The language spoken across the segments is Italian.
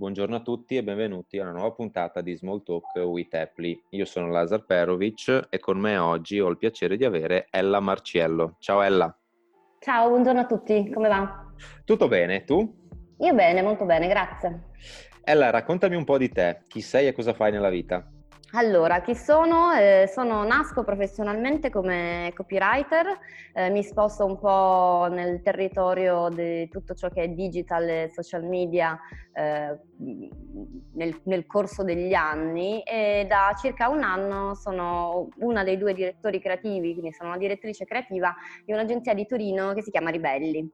Buongiorno a tutti e benvenuti a una nuova puntata di Small Talk with Apply. Io sono Lazar Perovic e con me oggi ho il piacere di avere Ella Marciello. Ciao Ella. Ciao, buongiorno a tutti, come va? Tutto bene, tu? Io bene, molto bene, grazie. Ella, raccontami un po' di te, chi sei e cosa fai nella vita? Allora, chi sono? Eh, sono, nasco professionalmente come copywriter, eh, mi sposto un po' nel territorio di tutto ciò che è digital e social media eh, nel, nel, corso degli anni e da circa un anno sono una dei due direttori creativi, quindi sono una direttrice creativa di un'agenzia di Torino che si chiama Ribelli.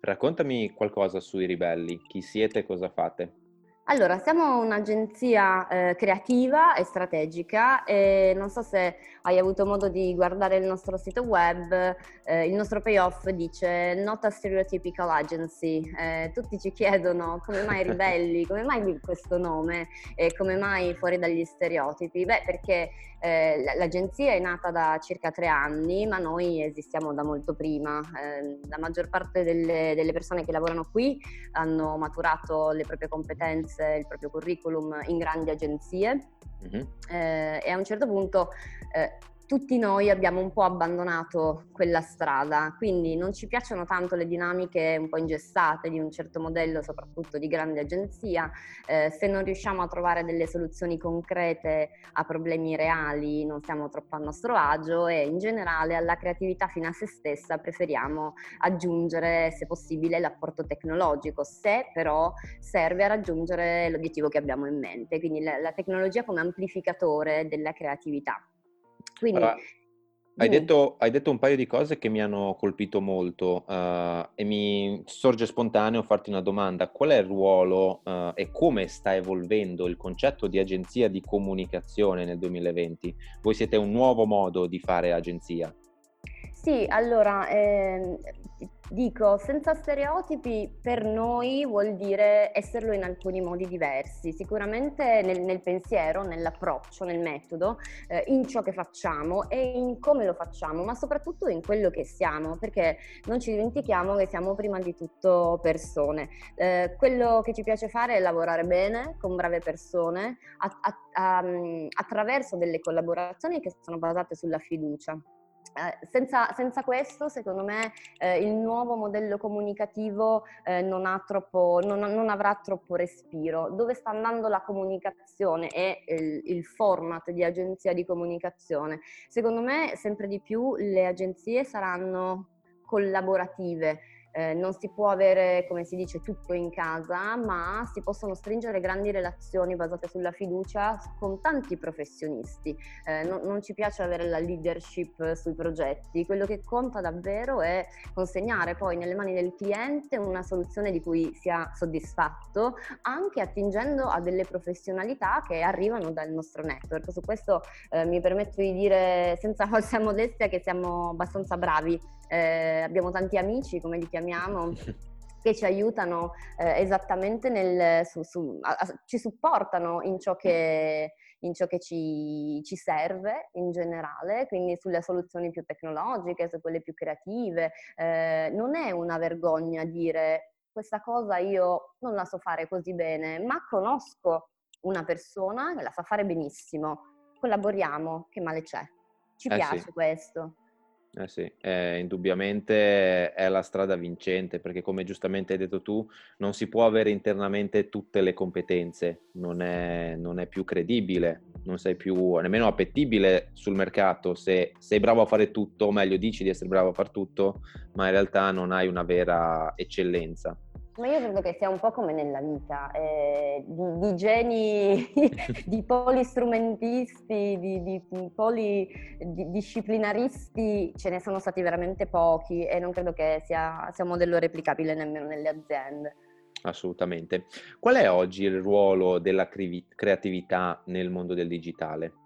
Raccontami qualcosa sui Ribelli, chi siete e cosa fate? Allora, siamo un'agenzia eh, creativa e strategica e non so se hai avuto modo di guardare il nostro sito web, eh, il nostro payoff dice Not a Stereotypical Agency. Eh, tutti ci chiedono come mai ribelli, come mai questo nome e come mai fuori dagli stereotipi? Beh, perché eh, l'agenzia è nata da circa tre anni, ma noi esistiamo da molto prima. Eh, la maggior parte delle, delle persone che lavorano qui hanno maturato le proprie competenze, il proprio curriculum in grandi agenzie mm-hmm. eh, e a un certo punto eh, tutti noi abbiamo un po' abbandonato quella strada, quindi non ci piacciono tanto le dinamiche un po' ingessate di un certo modello, soprattutto di grande agenzia. Eh, se non riusciamo a trovare delle soluzioni concrete a problemi reali, non siamo troppo a nostro agio e in generale alla creatività fino a se stessa preferiamo aggiungere, se possibile, l'apporto tecnologico, se però serve a raggiungere l'obiettivo che abbiamo in mente, quindi la, la tecnologia come amplificatore della creatività. Quindi, allora, hai, detto, hai, detto, un paio di cose che mi hanno colpito molto uh, e mi sorge spontaneo farti una domanda. Qual è il ruolo uh, e come sta evolvendo il concetto di agenzia di comunicazione nel 2020? Voi siete un nuovo modo di fare agenzia. Sì, allora, eh, dico, senza stereotipi per noi vuol dire esserlo in alcuni modi diversi, sicuramente nel, nel pensiero, nell'approccio, nel metodo, eh, in ciò che facciamo e in come lo facciamo, ma soprattutto in quello che siamo, perché non ci dimentichiamo che siamo prima di tutto persone. Eh, quello che ci piace fare è lavorare bene, con brave persone, a, a, a, attraverso delle collaborazioni che sono basate sulla fiducia. Eh, senza, senza, questo, secondo me, eh, il nuovo modello comunicativo eh, non, troppo, non, non, avrà troppo respiro. Dove sta andando la comunicazione e il, il, format di agenzia di comunicazione? Secondo me, sempre di più le agenzie saranno collaborative eh, non si può avere, come si dice, tutto in casa, ma si possono stringere grandi relazioni basate sulla fiducia con tanti professionisti. Eh, no, non ci piace avere la leadership sui progetti, quello che conta davvero è consegnare poi nelle mani del cliente una soluzione di cui sia soddisfatto, anche attingendo a delle professionalità che arrivano dal nostro network. Su questo eh, mi permetto di dire senza falsa modestia che siamo abbastanza bravi eh, abbiamo tanti amici, come li chiamiamo, che ci aiutano eh, esattamente nel, su, su, a, a, ci supportano in ciò che, in ciò che ci, ci, serve in generale, quindi sulle soluzioni più tecnologiche, su quelle più creative. Eh, non è una vergogna dire questa cosa io non la so fare così bene, ma conosco una persona che la sa fare benissimo, collaboriamo, che male c'è. Ci eh piace sì. questo. Eh sì, eh, indubbiamente è la strada vincente perché come giustamente hai detto tu, non si può avere internamente tutte le competenze, non è, non è più credibile, non sei più nemmeno appetibile sul mercato se sei bravo a fare tutto, o meglio dici di essere bravo a fare tutto, ma in realtà non hai una vera eccellenza. Ma io credo che sia un po' come nella vita, eh, di, di, geni, di polistrumentisti, di, di polidisciplinaristi ce ne sono stati veramente pochi e non credo che sia, sia un modello replicabile nemmeno nelle aziende. Assolutamente. Qual è oggi il ruolo della creatività nel mondo del digitale?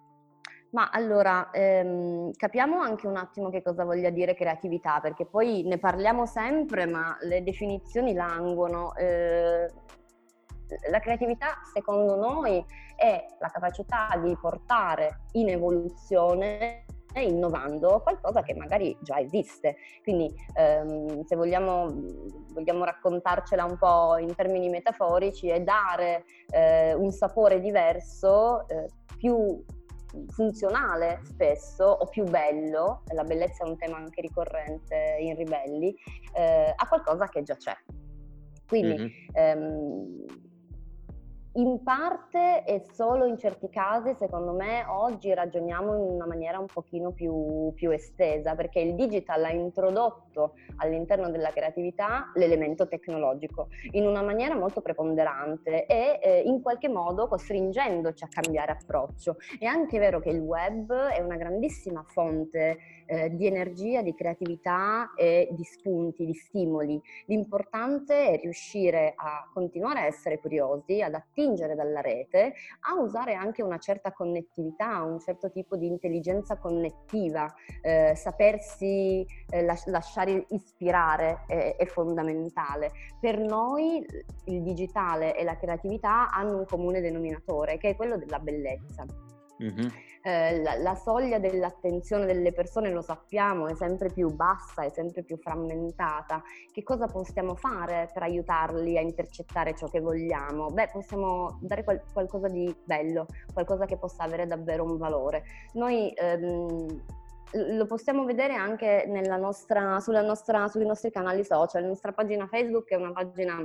Ma allora, ehm, capiamo anche un attimo che cosa voglia dire creatività, perché poi ne parliamo sempre, ma le definizioni languono. Eh, la creatività, secondo noi, è la capacità di portare in evoluzione innovando qualcosa che magari già esiste. Quindi ehm, se vogliamo, vogliamo, raccontarcela un po' in termini metaforici è dare eh, un sapore diverso, eh, più funzionale spesso o più bello, la bellezza è un tema anche ricorrente in Ribelli, eh, a qualcosa che già c'è. Quindi mm-hmm. ehm, in parte e solo in certi casi, secondo me, oggi ragioniamo in una maniera un pochino più, più, estesa, perché il digital ha introdotto all'interno della creatività l'elemento tecnologico in una maniera molto preponderante e eh, in qualche modo costringendoci a cambiare approccio. È anche vero che il web è una grandissima fonte eh, di energia, di creatività e di spunti, di stimoli. L'importante è riuscire a continuare a essere curiosi, ad attingere dalla rete, a usare anche una certa connettività, un certo tipo di intelligenza connettiva, eh, sapersi eh, las- lasciare ispirare è, è fondamentale. Per noi il digitale e la creatività hanno un comune denominatore che è quello della bellezza. Mm-hmm. Eh, la, la, soglia dell'attenzione delle persone, lo sappiamo, è sempre più bassa, è sempre più frammentata. Che cosa possiamo fare per aiutarli a intercettare ciò che vogliamo? Beh, possiamo dare qual- qualcosa di bello, qualcosa che possa avere davvero un valore. Noi ehm, lo possiamo vedere anche nostra, nostra, sui nostri canali social. La nostra pagina Facebook è una pagina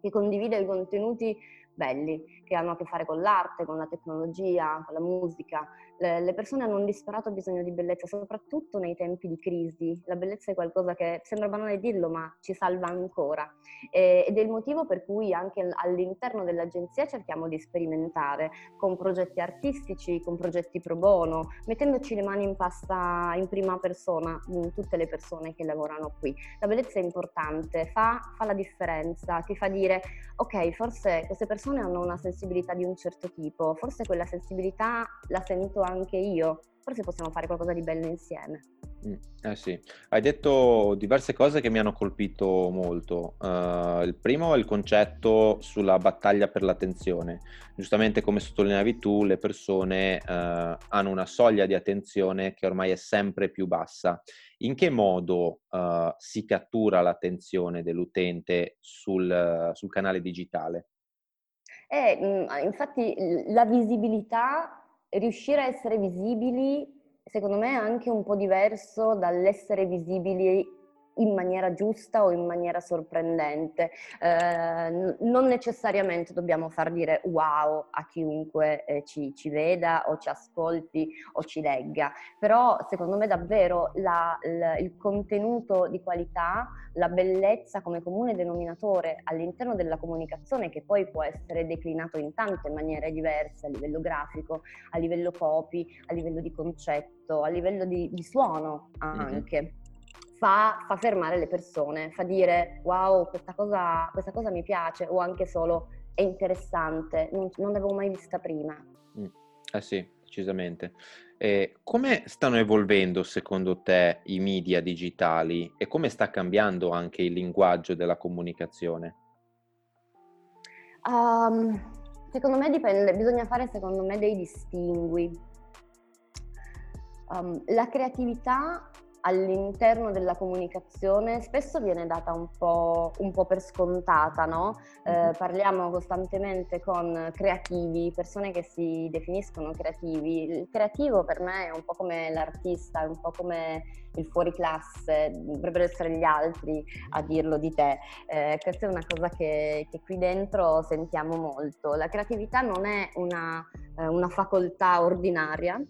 che condivide i contenuti belli, che hanno a che fare con l'arte, con la tecnologia, con la musica. Le, le, persone hanno un disperato bisogno di bellezza, soprattutto nei tempi di crisi. La bellezza è qualcosa che sembra banale dirlo, ma ci salva ancora. E, ed è il motivo per cui anche all'interno dell'agenzia cerchiamo di sperimentare con progetti artistici, con progetti pro bono, mettendoci le mani in pasta in prima persona in tutte le persone che lavorano qui. La bellezza è importante, fa, fa la differenza, ti fa dire ok, forse queste persone hanno una sensibilità di un certo tipo, forse quella sensibilità la sento anche io, forse possiamo fare qualcosa di bello insieme. Mm, eh sì, hai detto diverse cose che mi hanno colpito molto. Uh, il primo è il concetto sulla battaglia per l'attenzione. Giustamente come sottolineavi tu, le persone uh, hanno una soglia di attenzione che ormai è sempre più bassa. In che modo uh, si cattura l'attenzione dell'utente sul, sul canale digitale? Eh, infatti la visibilità, riuscire a essere visibili secondo me è anche un po' diverso dall'essere visibili in maniera giusta o in maniera sorprendente. Eh, non necessariamente dobbiamo far dire wow a chiunque eh, ci, ci, veda o ci ascolti o ci legga, però secondo me davvero la, la, il contenuto di qualità, la bellezza come comune denominatore all'interno della comunicazione che poi può essere declinato in tante maniere diverse a livello grafico, a livello copy, a livello di concetto, a livello di, di suono anche. Mm-hmm fa, fa, fermare le persone, fa dire wow, questa cosa, questa cosa mi piace o anche solo è interessante, non, non l'avevo mai vista prima. Mm. Eh sì, decisamente. E come stanno evolvendo secondo te i media digitali e come sta cambiando anche il linguaggio della comunicazione? Um, secondo me dipende, bisogna fare secondo me dei distingui. Um, la creatività all'interno della comunicazione spesso viene data un po', un po per scontata, no? Eh, parliamo costantemente con creativi, persone che si definiscono creativi. Il creativo per me è un po' come l'artista, è un po' come il fuori classe, dovrebbero essere gli altri a dirlo di te. Eh, questa è una cosa che, che, qui dentro sentiamo molto. La creatività non è una, eh, una facoltà ordinaria,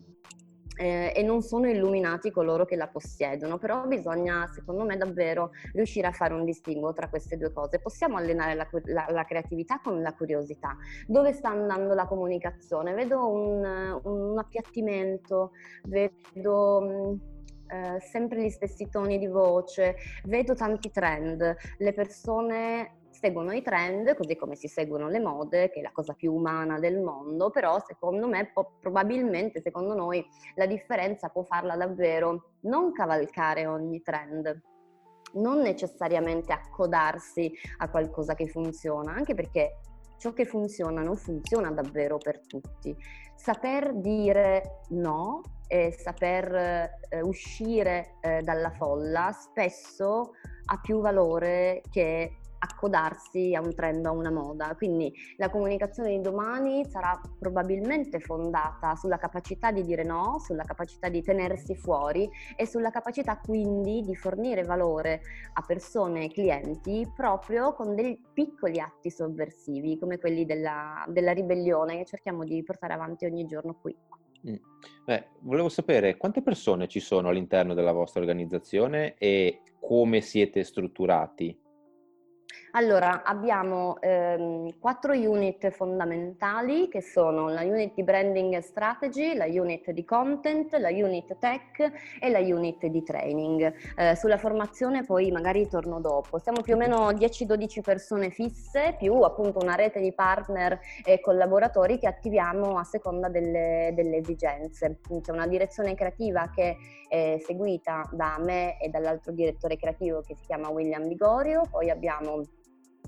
eh, e non sono illuminati coloro che la possiedono, però bisogna, secondo me, davvero riuscire a fare un distinguo tra queste due cose. Possiamo allenare la, la, la creatività con la curiosità. Dove sta andando la comunicazione? Vedo un, un appiattimento, vedo... Mh, eh, sempre gli stessi toni di voce, vedo tanti trend, le persone seguono i trend, così come si seguono le mode, che è la cosa più umana del mondo, però secondo me, po- probabilmente, secondo noi, la differenza può farla davvero non cavalcare ogni trend, non necessariamente accodarsi a qualcosa che funziona, anche perché ciò che funziona non funziona davvero per tutti. Saper dire no e saper eh, uscire eh, dalla folla spesso ha più valore che accodarsi a un trend, a una moda. Quindi la comunicazione di domani sarà probabilmente fondata sulla capacità di dire no, sulla capacità di tenersi fuori e sulla capacità quindi di fornire valore a persone e clienti proprio con dei piccoli atti sovversivi come quelli della, della ribellione che cerchiamo di portare avanti ogni giorno qui. Mm. Beh, volevo sapere quante persone ci sono all'interno della vostra organizzazione e come siete strutturati allora, abbiamo ehm, quattro unit fondamentali che sono la unit di branding e strategy, la unit di content, la unit tech e la unit di training. Eh, sulla formazione poi magari torno dopo. Siamo più o meno 10-12 persone fisse, più appunto una rete di partner e collaboratori che attiviamo a seconda delle, delle esigenze. C'è una direzione creativa che è seguita da me e dall'altro direttore creativo che si chiama William Vigorio, poi abbiamo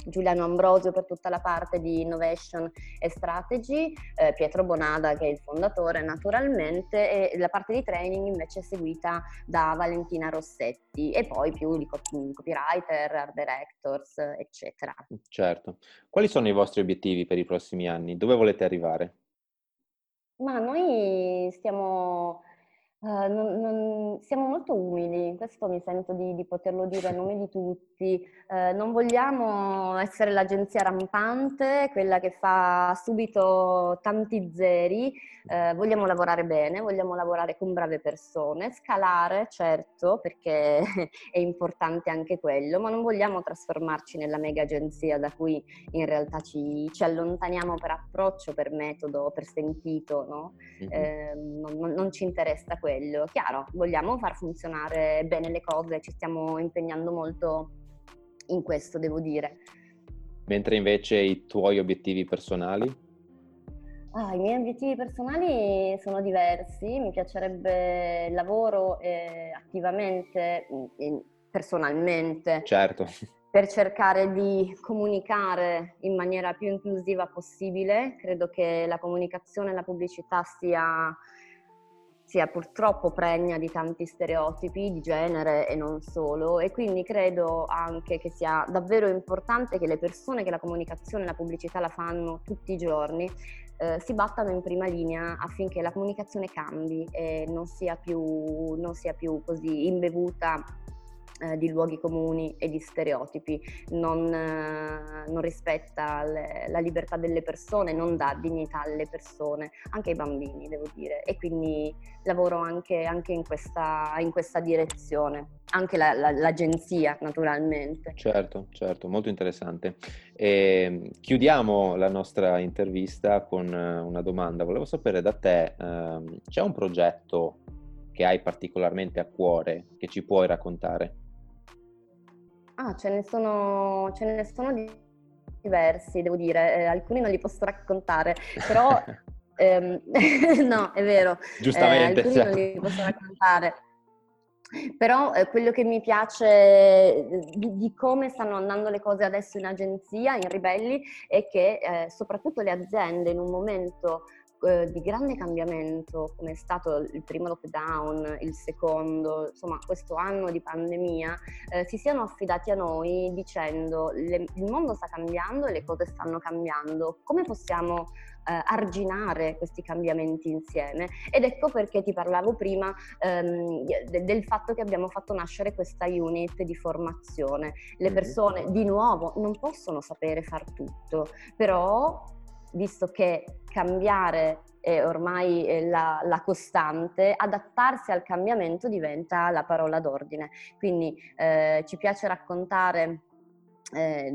Giuliano Ambrosio per tutta la parte di innovation e strategy, eh, Pietro Bonada che è il fondatore naturalmente e la parte di training invece è seguita da Valentina Rossetti e poi più di copywriter, art directors eccetera. Certo. Quali sono i vostri obiettivi per i prossimi anni? Dove volete arrivare? Ma noi stiamo Uh, non, non, siamo molto umili, questo mi sento di, di, poterlo dire a nome di tutti. Uh, non vogliamo essere l'agenzia rampante, quella che fa subito tanti zeri, uh, vogliamo lavorare bene, vogliamo lavorare con brave persone, scalare, certo, perché è importante anche quello, ma non vogliamo trasformarci nella mega agenzia da cui in realtà ci, ci allontaniamo per approccio, per metodo, per sentito, no? mm-hmm. non, non ci interessa quello quello. Chiaro, vogliamo far funzionare bene le cose, ci stiamo impegnando molto in questo, devo dire. Mentre invece i tuoi obiettivi personali? Ah, I miei obiettivi personali sono diversi, mi piacerebbe lavoro eh, attivamente, mm, personalmente. Certo. Per cercare di comunicare in maniera più inclusiva possibile. Credo che la comunicazione e la pubblicità sia sia purtroppo pregna di tanti stereotipi di genere e non solo e quindi credo anche che sia davvero importante che le persone che la comunicazione e la pubblicità la fanno tutti i giorni eh, si battano in prima linea affinché la comunicazione cambi e non sia più, non sia più così imbevuta eh, di luoghi comuni e di stereotipi, non, eh, non rispetta le, la libertà delle persone, non dà dignità alle persone, anche ai bambini devo dire, e quindi lavoro anche, anche in, questa, in, questa, direzione, anche la, la, l'agenzia naturalmente. Certo, certo, molto interessante. E ehm, chiudiamo la nostra intervista con eh, una domanda, volevo sapere da te, ehm, c'è un progetto che hai particolarmente a cuore che ci puoi raccontare? Ah, ce ne sono, ce ne sono diversi, devo dire, eh, alcuni non li posso raccontare, però ehm, no, è vero, Giustamente, eh, alcuni cioè. non li posso raccontare. Però eh, quello che mi piace eh, di, di, come stanno andando le cose adesso in agenzia, in Ribelli, è che eh, soprattutto le aziende in un momento eh, di grande cambiamento come è stato il primo lockdown, il secondo, insomma questo anno di pandemia, eh, si siano affidati a noi dicendo le, il mondo sta cambiando e le cose stanno cambiando, come possiamo eh, arginare questi cambiamenti insieme? Ed ecco perché ti parlavo prima ehm, de, del fatto che abbiamo fatto nascere questa unit di formazione. Le persone di nuovo non possono sapere far tutto, però visto che cambiare è ormai la, la, costante, adattarsi al cambiamento diventa la parola d'ordine. Quindi eh, ci piace raccontare eh,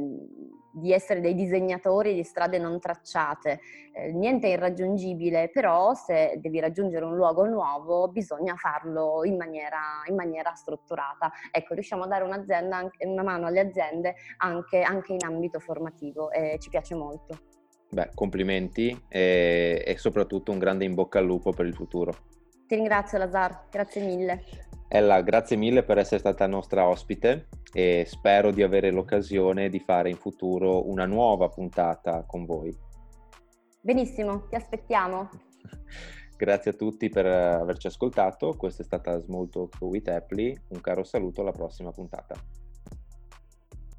di essere dei disegnatori di strade non tracciate. Eh, niente è irraggiungibile, però se devi raggiungere un luogo nuovo bisogna farlo in maniera, in maniera strutturata. Ecco, riusciamo a dare una mano alle aziende anche, anche in ambito formativo e ci piace molto. Beh, complimenti e, e soprattutto un grande in bocca al lupo per il futuro. Ti ringrazio Lazar, grazie mille. Ella, grazie mille per essere stata nostra ospite e spero di avere l'occasione di fare in futuro una nuova puntata con voi. Benissimo, ti aspettiamo. Grazie a tutti per averci ascoltato, questa è stata Small Talk with Apply, un caro saluto alla prossima puntata.